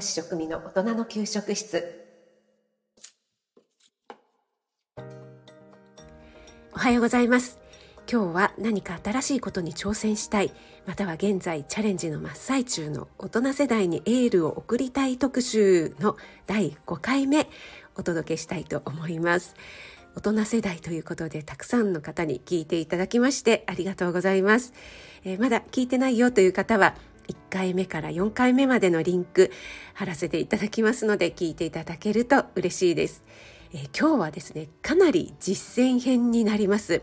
ス栄養士食味の大人の給食室。おはようございます。今日は何か新しいことに挑戦したい。または現在チャレンジの真っ最中の大人世代にエールを送りたい特集の第5回目。お届けしたいと思います。大人世代ということでたくさんの方に聞いていただきましてありがとうございます、えー、まだ聞いてないよという方は1回目から4回目までのリンク貼らせていただきますので聞いていただけると嬉しいです、えー、今日はですねかなり実践編になります。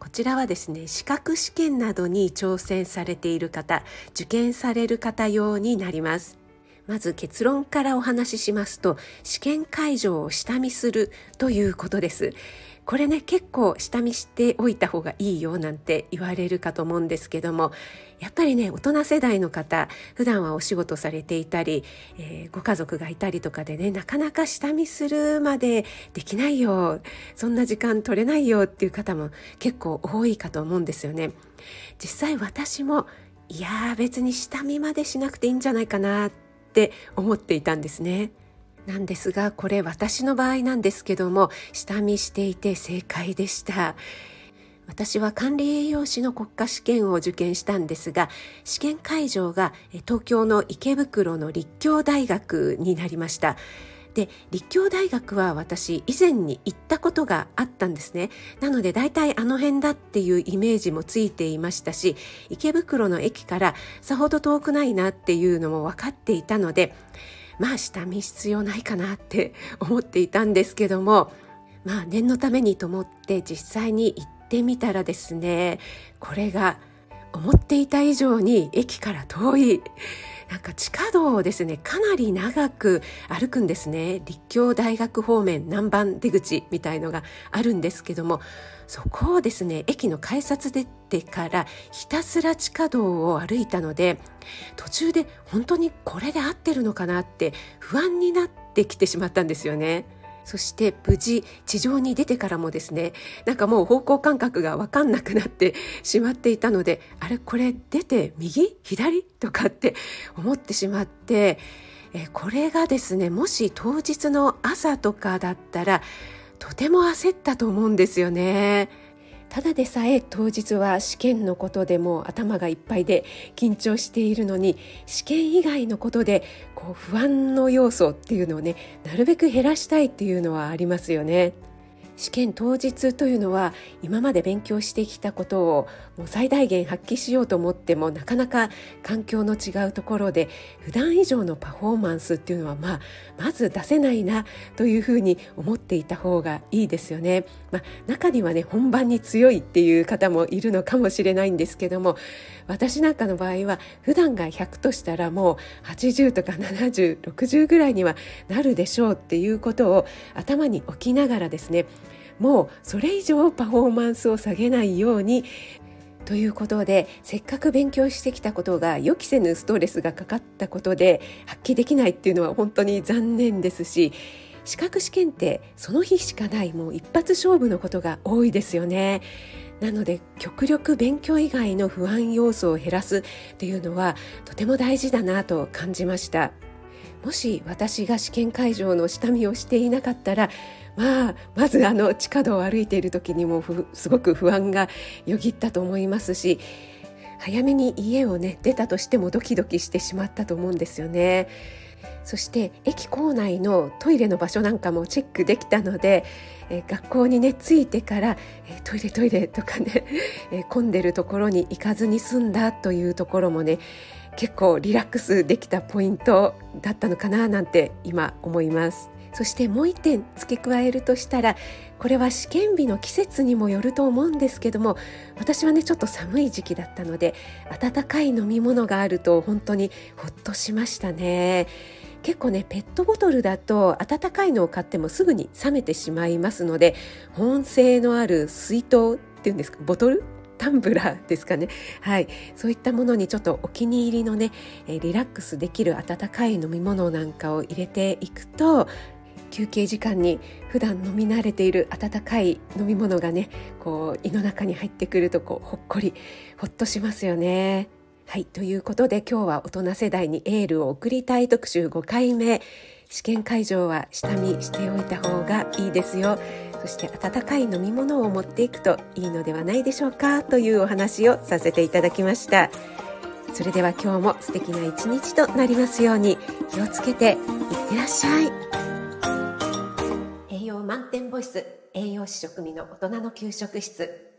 こちらはですね資格試験などに挑戦されている方受験される方用になります。まず結論からお話ししますと試験会場を下見するということです。これね結構下見しておいた方がいいよなんて言われるかと思うんですけどもやっぱりね大人世代の方普段はお仕事されていたり、えー、ご家族がいたりとかでねなかなか下見するまでできないよそんな時間取れないよっていう方も結構多いかと思うんですよね実際私もいや別に下見までしなくていいんじゃないかなって思っていたんですね。なんですがこれ私の場合なんですけども下見していて正解でした。私は管理栄養士の国家試験を受験したんですが試験会場が東京の池袋の立教大学になりました。で立教大学は私以前に行ったことがあったんですね。なので大体あの辺だっていうイメージもついていましたし池袋の駅からさほど遠くないなっていうのも分かっていたのでまあ下見必要ないかなって思っていたんですけどもまあ念のためにと思って実際に行ってみたらですねこれが思っていた以上に駅から遠いなんか地下道をですねかなり長く歩くんですね立教大学方面南蛮出口みたいのがあるんですけどもそこをですね駅の改札出てからひたすら地下道を歩いたので途中で本当にこれで合ってるのかなって不安になってきてしまったんですよね。そして無事地上に出てからもですねなんかもう方向感覚が分かんなくなってしまっていたのであれこれ出て右左とかって思ってしまってえこれがですねもし当日の朝とかだったらとても焦ったと思うんですよね。ただでさえ当日は試験のことでも頭がいっぱいで緊張しているのに試験以外のことでこう不安の要素っていうのをねなるべく減らしたいっていうのはありますよね。試験当日というのは今まで勉強してきたことをもう最大限発揮しようと思ってもなかなか環境の違うところで普段以上のパフォーマンスっていうのは、まあ、まず出せないなというふうに思っていた方がいいですよね。まあ、中にはね本番に強いっていう方もいるのかもしれないんですけども私なんかの場合は普段が100としたらもう80とか7060ぐらいにはなるでしょうっていうことを頭に置きながらですねもうそれ以上パフォーマンスを下げないようにということでせっかく勉強してきたことが予期せぬストレスがかかったことで発揮できないっていうのは本当に残念ですし資格試験ってその日しかないもう一発勝負のことが多いですよね。なので極力勉強以外の不安要素を減らすっていうのはとても大事だなと感じましたもし私が試験会場の下見をしていなかったらまあ、まずあの地下道を歩いている時にもすごく不安がよぎったと思いますし早めに家をね出たとしてもドキドキしてしまったと思うんですよね。そして駅構内のトイレの場所なんかもチェックできたので、え学校にね着いてから、えトイレトイレとかね、え混んでるところに行かずに済んだというところもね結構リラックスできたポイントだったのかななんて今思います。そしてもう一点付け加えるとしたらこれは試験日の季節にもよると思うんですけども私はねちょっと寒い時期だったので温かい飲み物があると本当にほっとしましたね。結構ねペットボトルだと温かいのを買ってもすぐに冷めてしまいますので保温性のある水筒っていうんですかボトル？タンブラーですかね。はい。そういったものにちょっとお気に入りのねリラックスできる温かい飲み物なんかを入れていくと休憩時間に普段飲み慣れている温かい飲み物がねこう胃の中に入ってくるとこうほっこりほっとしますよねはい。ということで今日は大人世代にエールを送りたい特集5回目。試験会場は下見しておいた方がいいですよ。そして温かい飲み物を持っていくといいのではないでしょうかというお話をさせていただきました。それでは今日も素敵な一日となりますように気をつけていってらっしゃい。栄養満点ボイス栄養士食味の大人の給食室。